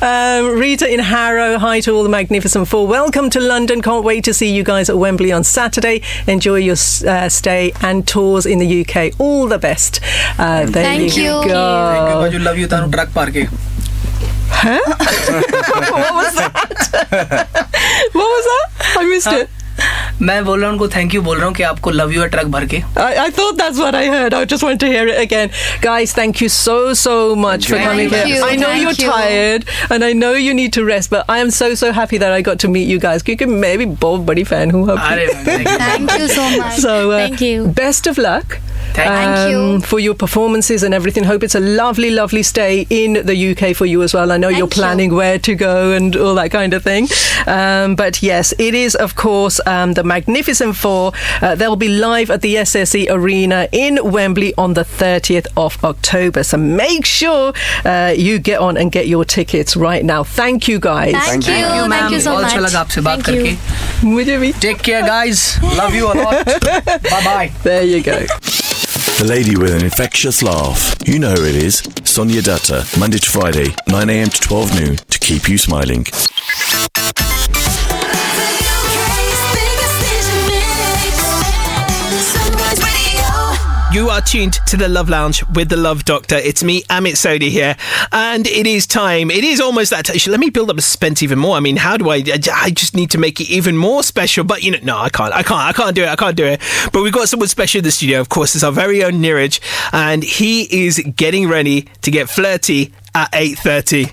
um, Rita in Harrow, hi to all the magnificent four. Welcome to London. Can't wait to see you guys at Wembley on Saturday. Enjoy your uh, stay and tours in the UK. All the best. Uh, there Thank you, you go. Thank you. You love you, Tanu, truck parking. Huh? what was that? what was that? I missed huh? it. हाँ। मैं बोल रहा हूँ उनको thank you बोल रहा हूँ कि आपको लव यू ट्रक भर के। I thought that's what I heard I just want to again guys thank you so so much for coming here I know you are tired and I know you need to rest but I am so so happy that I got to meet you guys क्योंकि मैं भी बहुत बड़ी fan हूँ thank you so much thank you best of luck Thank you. um, for your performances and everything. Hope it's a lovely, lovely stay in the UK for you as well. I know you're Thank you. planning where to go and all that kind of thing. Um, but yes, it is, of course, um, the Magnificent Four. Uh, they'll be live at the SSE Arena in Wembley on the 30th of October. So make sure uh, you get on and get your tickets right now. Thank you, guys. Thank you. Thank you, Thank you ma'am so बहुत अच्छा much. लगा आपसे बात Thank you. करके मुझे भी. Take care guys love you a lot bye bye There you go. the lady with an infectious laugh. You know who it is. Sonia Dutta, Monday to Friday, 9am to 12 noon to keep you smiling. Are tuned to the Love Lounge with the Love Doctor. It's me, Amit Sodha here, and it is time. It is almost that time. Let me build up the suspense even more. I mean, how do I? I just need to make it even more special. But you know, no, I can't. I can't. I can't do it. I can't do it. But we've got someone special in the studio. Of course, it's our very own Niraj, and he is getting ready to get flirty at eight thirty.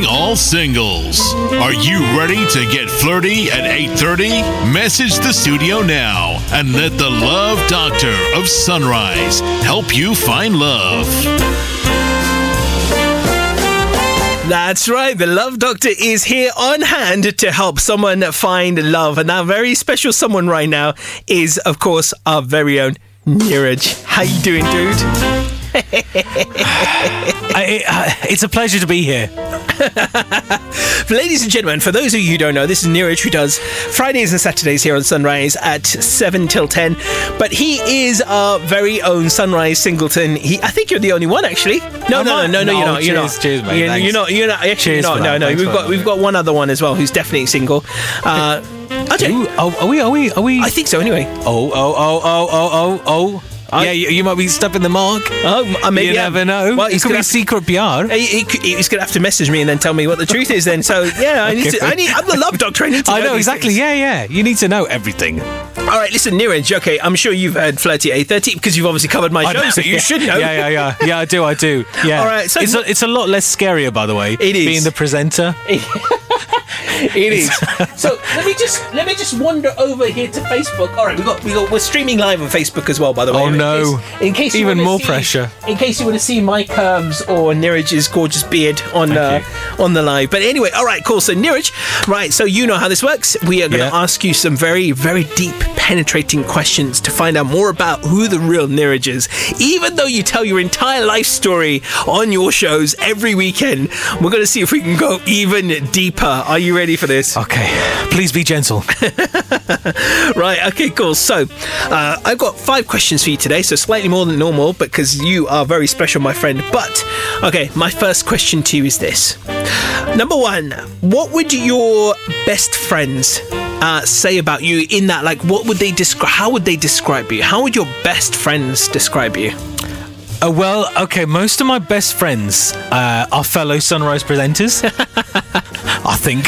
All singles. Are you ready to get flirty at 8:30? Message the studio now and let the Love Doctor of Sunrise help you find love. That's right. The Love Doctor is here on hand to help someone find love. And that very special someone right now is, of course, our very own Niraj. How you doing, dude? I, uh, it's a pleasure to be here. Ladies and gentlemen, for those of you who don't know, this is Niraj who does Fridays and Saturdays here on Sunrise at 7 till 10. But he is our very own Sunrise Singleton. He, I think you're the only one, actually. No, no, no, no, no, No, you're not. You're not. cheers, mate, You're, you're not. You're not. Actually, Cheers you're not. No, no. We've got we've got one other one as well who's definitely single. Uh, okay. Ooh, oh, are we? Are we? Are we? I think so. Anyway. Oh, oh, oh, oh, oh, oh, oh. I- yeah, you, you might be stuffing the mark. Oh, uh, maybe you I- never know. Well, it he's could gonna be secret PR. He, he, he's going to have to message me and then tell me what the truth is. Then, so yeah, I need to. I need. I'm the love doctor. I need to. I know exactly. things. Yeah, yeah. You need to know everything. All right, listen, Niraj. Okay, I'm sure you've heard Flirty A30 because you've obviously covered my I show, know, so you yeah. should know. Yeah, yeah, yeah. Yeah, I do. I do. Yeah. All right, so it's a, it's a lot less scarier, by the way. It is. being the presenter. It is. so let me just let me just wander over here to Facebook. All right, we got we got we're streaming live on Facebook as well. By the way, Oh, in no. case, in case Even more see- pressure. In case you want to see my curves or Niraj's gorgeous beard on uh, on the live. But anyway, all right, cool. So Niraj, right? So you know how this works. We are going to Yeah. ask you some very very deep, penetrating questions to find out more about who the real Niraj is. Even though you tell your entire life story on your shows every weekend, we're going to see if we can go even deeper. Are you ready for this? Okay, please be gentle. Right, okay, cool. So, uh, I've got five questions for you today, so slightly more than normal because you are very special, my friend. But, okay, my first question to you is this Number one, what would your best friends uh, say about you in that? Like, what would they describe? How would they describe you? How would your best friends describe you? Uh, well, okay, most of my best friends uh, are fellow Sunrise presenters. I think.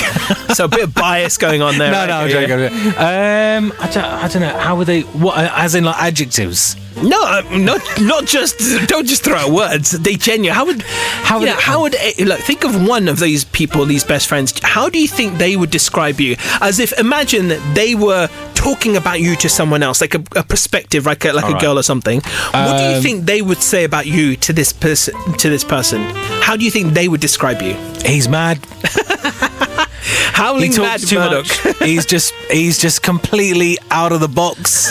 So, a bit of bias going on there. no, right? no, I'm joking. Um, I don't, I don't know. How would they? What? As in, like adjectives? No, uh, not not just don't just throw out words. They genuine. How would how would Yeah. how would look? Think of one of these people, these best friends. How do you think they would describe you? As if imagine that they were talking about you to someone else, like a, a perspective, like a, like a Alright. girl or something. what do you Um, think they would say about you to this person? To this person, how do you think they would describe you? He's mad. Howling he mad talks too Murdoch. much. he's just he's just completely out of the box.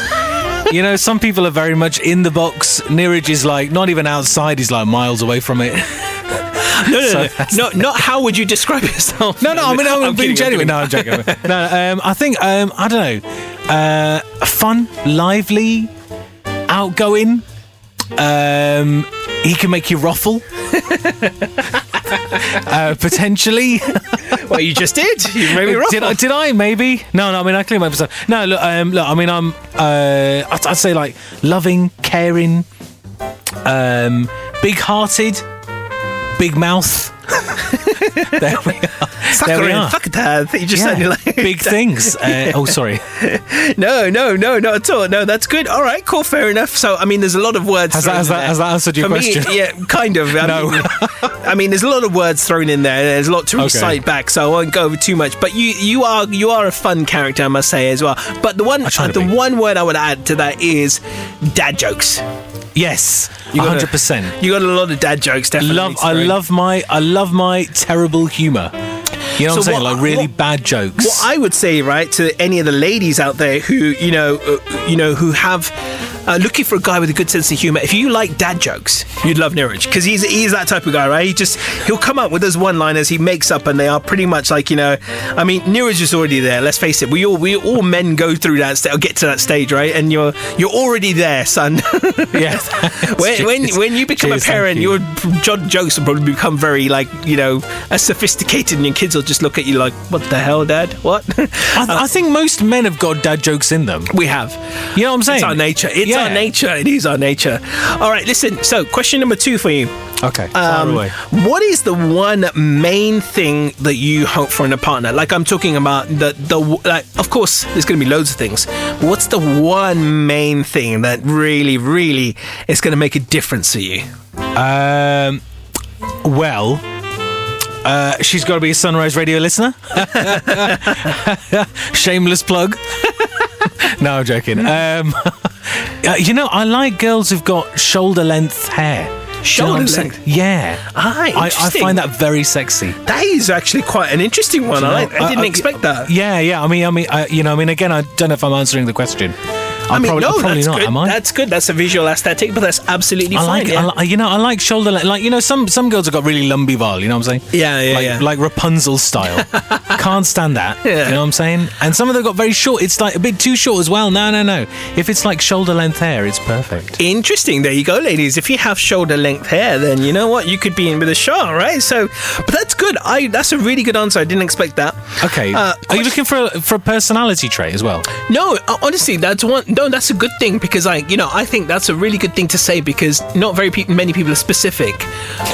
You know, some people are very much in the box. Niraj is like not even outside; he's like miles away from it. no, no, So no, no, not how would you describe yourself? No, no, I mean, I'm, being kidding, genuine. No, I'm joking. no, um, I think um, I don't know. Uh, fun, lively, outgoing. Um, he can make you ruffle. uh, potentially. Well, you just did. You made me ruffle. Did I? Did I? Maybe. No, no. I mean, I clear myself. No, look. Um, look. I mean, I'm. Uh, I'd, I'd say like loving, caring, um, big-hearted, big mouth. There we are. There we are. fuck that. You just Yeah. sounded like big things. Uh, oh, sorry. no, no, no, not at all. No, that's good. All right, cool, fair enough. So, I mean, there's a lot of words. Has that- has that- has that answered your For me, question? yeah, kind of. I No. Mean, I mean, there's a lot of words thrown in there. There's a lot to Okay. recite back, so I won't go over too much. But you, you are, you are a fun character, I must say as well. But the one, uh, the one word I would add to that is dad jokes. Yes, You got a- hundred percent. You got a lot of dad jokes. Definitely. Love. I love my. I love my terrible humor. You know what So I'm saying? what- like really what- bad jokes. What I would say, right, to any of the ladies out there who, you know, uh, you know, who have uh, looking for a guy with a good sense of humor. If you like dad jokes, you'd love Niraj because he's he's that type of guy, right? He just he'll come up with those one-liners he makes up, and they are pretty much like you know, I mean, Niraj is already there. Let's face it, we all we all men go through that st- or get to that stage, right? And you're you're already there, son. yeah. when, when when you become Cheers, a parent, you. your jo- jokes will probably become very like you know, sophisticated, and your kids will just look at you like, "What the hell, Dad? What?" I, I think most men have got dad jokes in them. We have. You know what I'm saying? It's our nature. It's Yeah. our nature. It is our nature. All right, listen. So, question number two for you. Okay, Um, what is the one main thing that you hope for in a partner? Like I'm talking about the the like. Of course, there's going to be loads of things. But what's the one main thing that really, really is going to make a difference for you? Um, well, uh, she's got to be a Sunrise Radio listener. Shameless plug. no, I'm joking. Um, uh, you know, I like girls who've got shoulder length hair. Do you know Shoulder-length, Yeah. Ah, I, I find that very sexy. That is actually quite an interesting one. You I, know, I didn't uh, uh, expect that. Yeah, yeah. I mean, I mean, you know, I mean, again, I don't know if I'm answering the question. I I'm mean, probably, no, probably that's not. good. Am I? That's good. That's a visual aesthetic, but that's absolutely I fine. like, yeah. I li- you know, I like shoulder length. Like, you know, some some girls have got really lumpy val. You know what I'm saying? Yeah, yeah, like, yeah. Like Rapunzel style. Can't stand that. Yeah. You know what I'm saying? And some of them got very short. It's like a bit too short as well. No, no, no. If it's like shoulder length hair, it's perfect. Interesting. There you go, ladies. If you have shoulder length hair, then you know what you could be in with a shot, right? So, but that's good. I that's a really good answer. I didn't expect that. Okay. Uh, Are you looking for a, for a personality trait as well? No, uh, honestly, that's one. No, that's a good thing because, like, you know, I think that's a really good thing to say because not very pe- many people are specific,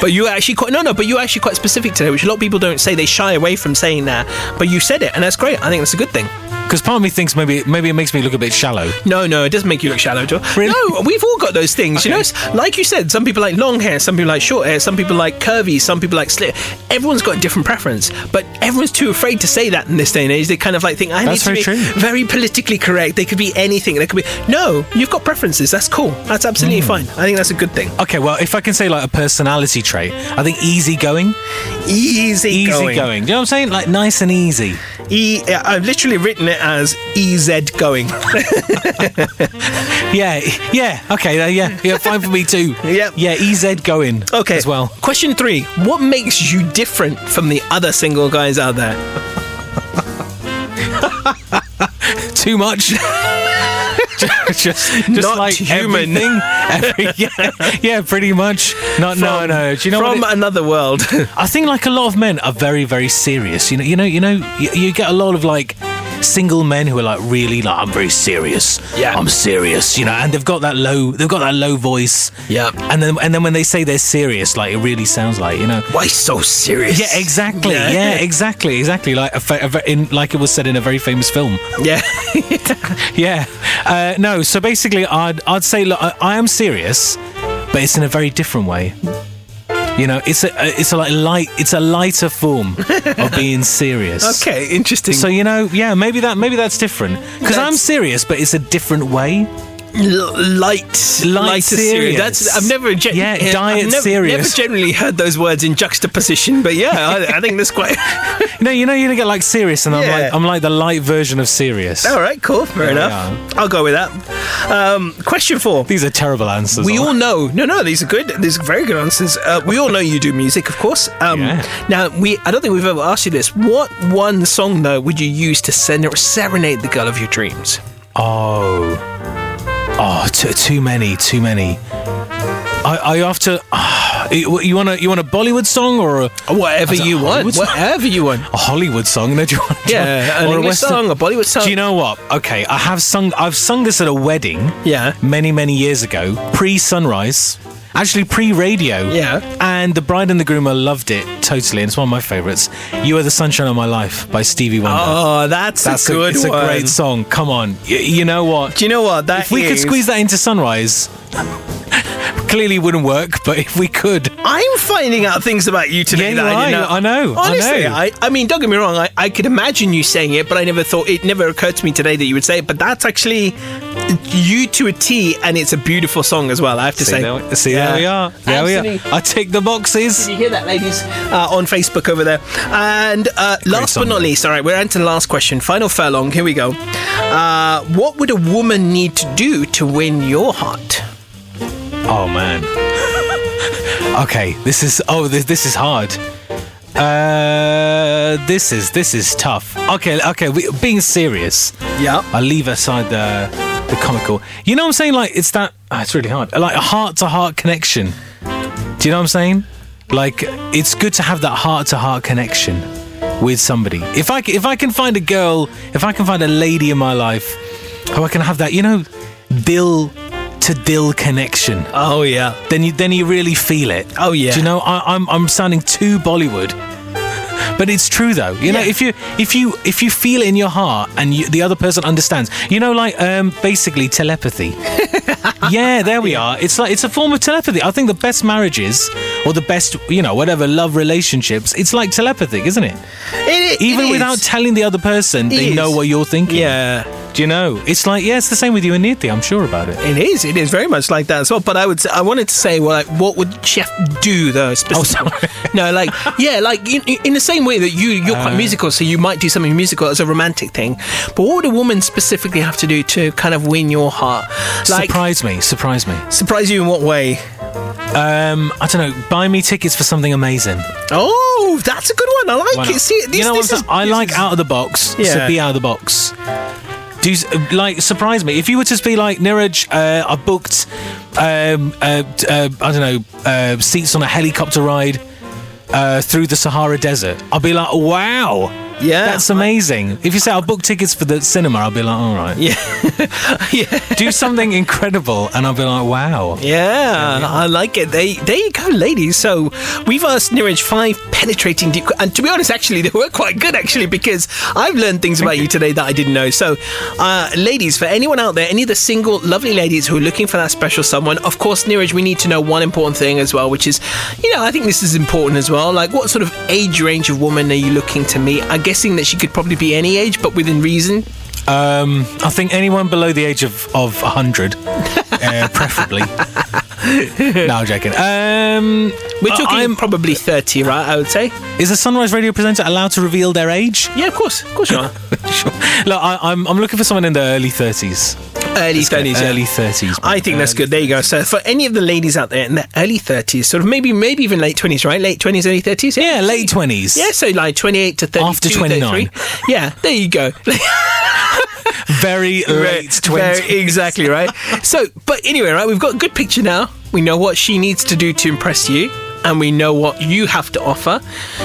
but you actually quite no, no, but you're actually quite specific today, which a lot of people don't say. They shy away from saying that, but you said it, and that's great. I think that's a good thing. Because part of me thinks maybe maybe it makes me look a bit shallow. No, no, it doesn't make you look shallow, Joe. Really? No, we've all got those things. You know, It's like you said, some people like long hair, some people like short hair, some people like curvy, some people like slit. Everyone's got a different preference, but everyone's too afraid to say that in this day and age. They kind of like think I That's need to very be true. very politically correct. They could be anything. They could be no. You've got preferences. That's cool. That's absolutely Hmm. fine. I think that's a good thing. Okay, well, if I can say like a personality trait, I think easygoing. Easy, Easy going. going. Do you know what I'm saying? Like nice and easy. E. I've literally written it as EZ going. Yeah, yeah. Okay, uh, yeah, yeah. Fine for me too. Yep. Yeah, EZ going. Okay. As well. Question three: What makes you different from the other single guys out there? Too much. just, just Not like human. Every, yeah, yeah, pretty much. Not, no, From- no. Do you know from another world? I think like a lot of men are very, very serious. You know, you know, you know. You, you get a lot of like single men who are like really like I'm very serious. Yeah. I'm serious. You know, and they've got that low. They've got that low voice. Yeah. And then and then when they say they're serious, like it really sounds like you know. Why so serious? Yeah, exactly. Yeah. Yeah, exactly, exactly. Like a, fa- a, in, like it was said in a very famous film. Yeah. Yeah. Uh, no. So basically, I'd I'd say look, I, I am serious, but it's in a very different way. You know, it's a uh, it's a like light it's a lighter form of being serious. okay, interesting. So you know, yeah, maybe that maybe that's different because I'm serious, but it's a different way. L- light, lighter serious. serious. That's I've never, gen- Yeah, I've diet never, serious. Never generally heard those words in juxtaposition, but yeah, I, I think that's quite. No, you know, you're gonna get like serious, and I'm like I'm like the light version of serious. All right, cool, fair Yeah, enough. I'll go with that. Um, question four. These are terrible answers. We all know. No, no, these are good. These are very good answers. Uh, we all know you do music, of course. Um, Yeah. Now, we. I don't think we've ever asked you this. What one song though would you use to send serenade the girl of your dreams? Oh, oh, too, too many, too many. I, I have to. ah, you want a you want a Bollywood song or a, Whatever you want. Hollywood song? Whatever you want. a Hollywood song? No, do you want, Yeah, or a Western- song, a Bollywood song. Do you know what? Okay, I have sung. I've sung this at a wedding. Yeah. Many many years ago, pre sunrise. Actually, pre-radio. Yeah. And the bride and the groomer loved it totally, and it's one of my favourites. "You Are the Sunshine of My Life" by Stevie Wonder. Oh, that's, That's a good it's one. a great song. Come on, y- you know what? Do you know what? That if we could squeeze that into Sunrise, clearly wouldn't work. But if we could, I'm finding out things about you today Yeah, that I didn't know. I know, I Honestly, know. I, I mean, don't get me wrong. I, I could imagine you saying it, but I never thought it never occurred to me today that you would say it. But that's actually you to a T, and it's a beautiful song as well. I have to see, say. there, we- see there we are. There we are. I tick the boxes. Did you hear that, ladies? Uh, on Facebook over there. And uh, last song, but not least, all right, we're on to the last question. Final furlong. Here we go. Uh, what would a woman need to do to win your heart? Oh man. okay, this is oh this this is hard. Uh, this is this is tough. Okay, okay. We, being serious. Yeah. I leave aside the the comical. You know what I'm saying? Like it's that. Oh, it's really hard. Like a heart to heart connection. Do you know what I'm saying? Like it's good to have that heart to heart connection with somebody. If I if I can find a girl, if I can find a lady in my life, who I can have that, you know, dill to dill connection. Oh yeah. Then you then you really feel it. Oh yeah. Do you know? I, I'm I'm sounding too Bollywood. But it's true though. You know, Yeah. if you if you if you feel it in your heart and you, the other person understands, you know, like um, basically telepathy. yeah, there we are. It's like it's a form of telepathy. I think the best marriages or the best, you know, whatever love relationships, it's like telepathy, isn't it? It- it Even is. without telling the other person, they is. know what you're thinking. Yeah. Do you know? It's like yeah, it's the same with you and Niti. I'm sure about it. It is. It is very much like that as well. But I would. Say, I wanted to say, well, like, what would Chef do though? Specifically? no, like, yeah, like in, in the same way that you you're quite Uh. musical, so you might do something musical as a romantic thing. But what would a woman specifically have to do to kind of win your heart? Like, surprise me, surprise me. surprise you in what way? Um, I don't know. Buy me tickets for something amazing. Oh, that's a good one. I like it. See, this, you know this what? is, I'm saying? I this like is- out of the box. Yeah. So be out of the box. Do s- like surprise me if you were to be like Niraj. Uh, I booked. Um, uh, uh, I don't know uh, seats on a helicopter ride uh, through the Sahara Desert. I'll be like, wow. Yeah. That's amazing. If you say I'll book tickets for the cinema, I'll be like, all right. Yeah. yeah. Do something incredible, and I'll be like, wow. Yeah, I like it. They, there you go, ladies. So we've asked Niraj five penetrating deep, and to be honest, actually, they were quite good, actually, because I've learned things about you today that I didn't know. So, uh, ladies, for anyone out there, any of the single, lovely ladies who are looking for that special someone, of course, Niraj, we need to know one important thing as well, which is, you know, I think this is important as well. Like, what sort of age range of woman are you looking to meet? I'm guessing that she could probably be any age, but within reason. Um, I think anyone below the age of of hundred, uh, preferably. no, I'm joking. Um, We're talking I'm- probably 30, right? I would say. Is a Sunrise Radio presenter allowed to reveal their age? Yeah, of course. Of course you are. sure. Look, I, I'm I'm looking for someone in the early thirties. Early 30s, yeah. Early thirties. I think that's good. There you go. So for any of the ladies out there in their early thirties, sort of maybe maybe even late twenties, right? Late twenties, early thirties. Yeah, late twenties. Yeah, so like twenty eight to thirty After 29. Yeah, there you go. Very late Very- twenties. exactly right. So, but anyway, right? We've got a good picture now. We know what she needs to do to impress you. And we know what you have to offer.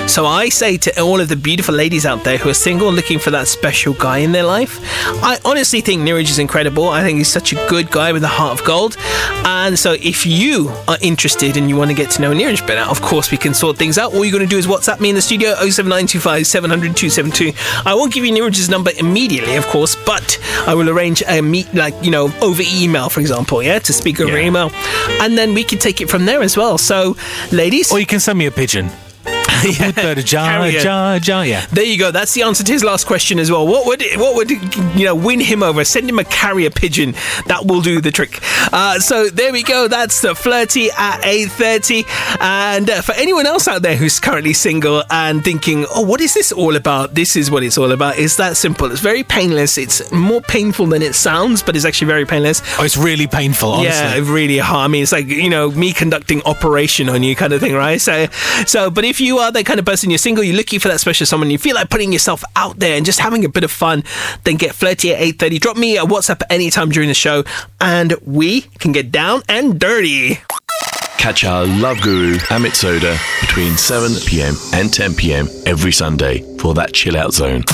So I say to all of the beautiful ladies out there who are single looking for that special guy in their life, I honestly think Niraj is incredible. I think he's such a good guy with a heart of gold. And so if you are interested and you want to get to know Niraj better, of course we can sort things out. All you're going to do is WhatsApp me in the studio 07925 700 272. I won't give you Niraj's number immediately, of course, but I will arrange a meet, like, you know, over email, for example, yeah, to speak over Yeah. email. And then we can take it from there as well. So, ladies. Or you can send me a pigeon. Carrier. yeah. There you go. That's the answer to his last question as well. What would what would you know win him over? Send him a carrier pigeon. That will do the trick. Uh, so there we go. That's the flirty at eight thirty. And uh, for anyone else out there who's currently single and thinking, oh, what is this all about? This is what it's all about. It's that simple. It's very painless. It's more painful than it sounds, but it's actually very painless. Oh, it's really painful. Honestly. Yeah, really hard. I mean, it's like you know me conducting operation on you, kind of thing, right? So, so, but if you are that kind of person, you're single, you're looking for that special someone, you feel like putting yourself out there and just having a bit of fun, then get flirty at eight thirty. Drop me a WhatsApp anytime during the show, and we can get down and dirty. Catch our love guru Amit Sodha between 7 pm and 10 pm every Sunday for that chill out zone.